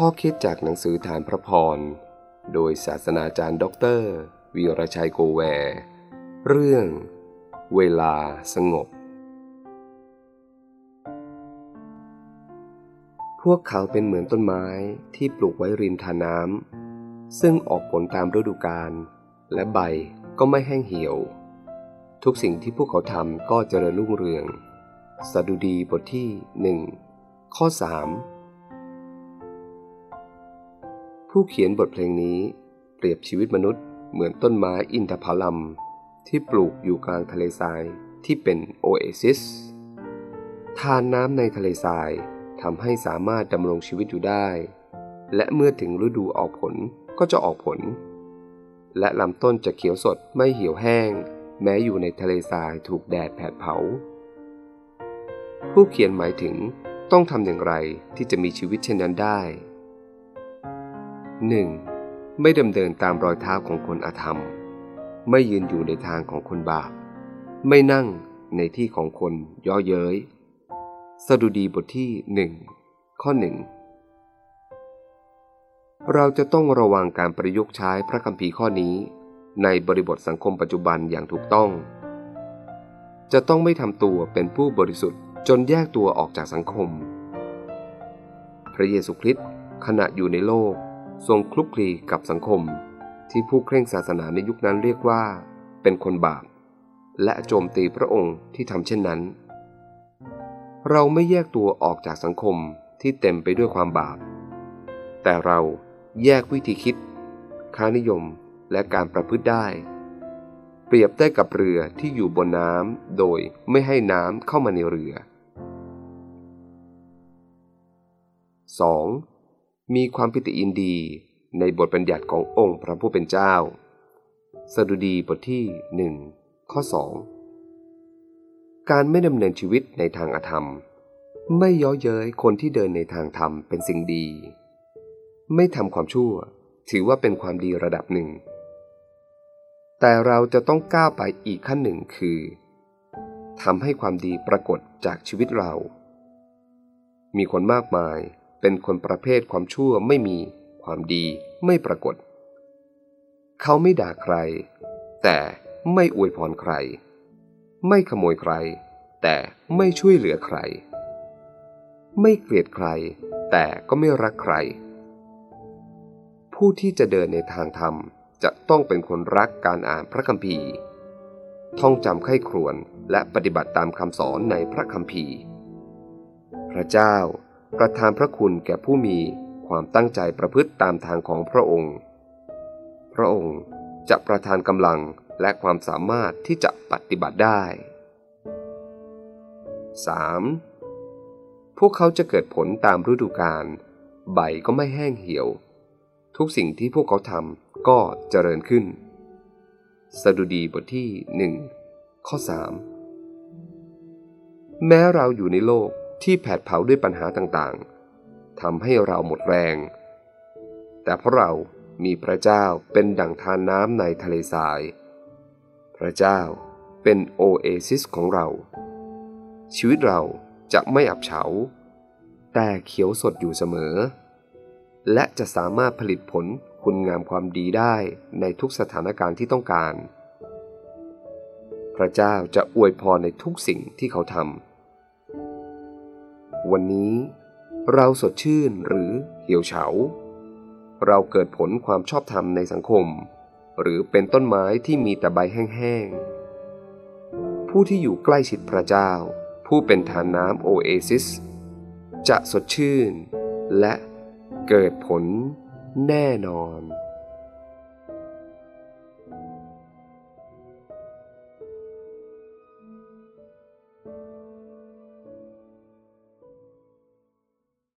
ข้อคิดจากหนังสือธารพระพร โดยศาสนาจารย์ด็อกเตอร์วีรชัยโกแวร์เรื่อง เวลาสงบ พวกเขาเป็นเหมือนต้นไม้ที่ปลูกไว้ริมธารน้ำซึ่งออกผลตามฤดูกาลและใบก็ไม่แห้งเหี่ยว ทุกสิ่งที่พวกเขาทำก็เจริญรุ่งเรือง สดุดีบทที่หนึ่งข้อ 3 ผู้เขียนบทเพลงนี้ เปรียบชีวิตมนุษย์เหมือนต้นไม้อินทผลัม ที่ปลูกอยู่กลางทะเลทรายที่เป็นโอเอซิส ทานน้ำในทะเลทรายทำให้สามารถดำรงชีวิตอยู่ได้ และเมื่อถึงฤดูออกผลก็จะออกผล และลำต้นจะเขียวสดไม่เหี่ยวแห้ง แม้อยู่ในทะเลทรายถูกแดดแผดเผา ผู้เขียนหมายถึงต้องทำอย่างไรที่จะมีชีวิตเช่นนั้นได้ 1. ไม่ดำเนินตามรอยเท้าของคนอาธรรม ไม่ยืนอยู่ในทางของคนบาป ไม่นั่งในที่ของคนย่อเย้ย สดุดีบทที่หนึ่งข้อหนึ่งเราจะต้องระวังการประยุกต์ใช้พระคัมภีร์ข้อนี้ ในบริบทสังคมปัจจุบันอย่างถูกต้อง จะต้องไม่ทำตัวเป็นผู้บริสุทธิ์จนแยกตัวออกจากสังคม พระเยซูคริสต์ขณะอยู่ในโลก ทรงคลุกคลีกับสังคมที่ผู้เคร่งศาสนาในยุคนั้นเรียกว่า เป็นคนบาป และโจมตีพระองค์ที่ทำเช่นนั้น เราไม่แยกตัวออกจากสังคมที่เต็มไปด้วยความบาป แต่เราแยกวิธีคิด ค่านิยมและการประพฤติได้ เปรียบได้กับเรือที่อยู่บนน้ำโดยไม่ให้น้ำเข้ามาในเรือ 2. มีความพิติอินดีในบทบัญญัติขององค์พระผู้เป็นเจ้า สดุดีบทที่หนึ่งข้อ 2 การไม่ดำเนินชีวิตในทางอธรรม ไม่ย้อเย้ยคนที่เดินในทางธรรมเป็นสิ่งดี ไม่ทำความชั่วถือว่าเป็นความดีระดับหนึ่ง แต่เราจะต้องก้าวไปอีกขั้นหนึ่งคือทำให้ความดีปรากฏจากชีวิตเรา มีคนมากมาย เป็นคนประเภทความชั่วไม่มี ความดีไม่ปรากฏ เขาไม่ด่าใคร แต่ไม่อวยพรใคร ไม่ขโมยใคร แต่ไม่ช่วยเหลือใคร ไม่เกลียดใคร แต่ก็ไม่รักใคร ผู้ที่จะเดินในทางธรรมจะต้องเป็นคนรักการอ่านพระคัมภีร์ ท่องจำไข้ครวนและปฏิบัติตามคำสอนในพระคัมภีร์ พระเจ้า ประทานพระคุณแก่ผู้มีความตั้งใจประพฤติตามทางของพระองค์ พระองค์จะประทานกำลังและความสามารถที่จะปฏิบัติได้ 3. พวกเขาจะเกิดผลตามฤดูกาล ใบก็ไม่แห้งเหี่ยว ทุกสิ่งที่พวกเขาทำก็เจริญขึ้น สดุดีบทที่หนึ่งข้อ 3 แม้เราอยู่ในโลก ที่แผดเผาด้วยปัญหาต่างๆทำให้เราหมดแรง แต่เพราะเรามีพระเจ้าเป็นดั่งทานน้ำในทะเลทราย พระเจ้าเป็นโอเอซิสของเรา ชีวิตเราจะไม่อับเฉา แต่เขียวสดอยู่เสมอ และจะสามารถผลิตผลคุณงามความดีได้ในทุกสถานการณ์ที่ต้องการ พระเจ้าจะอวยพรในทุกสิ่งที่เขาทำ วันนี้ เราสดชื่นหรือเหี่ยวเฉา เราเกิดผลความชอบธรรมในสังคม หรือเป็นต้นไม้ที่มีแต่ใบแห้งๆ ผู้ที่อยู่ใกล้ชิดพระเจ้า ผู้เป็นฐานน้ำโอเอซิส จะสดชื่น และเกิดผลแน่นอน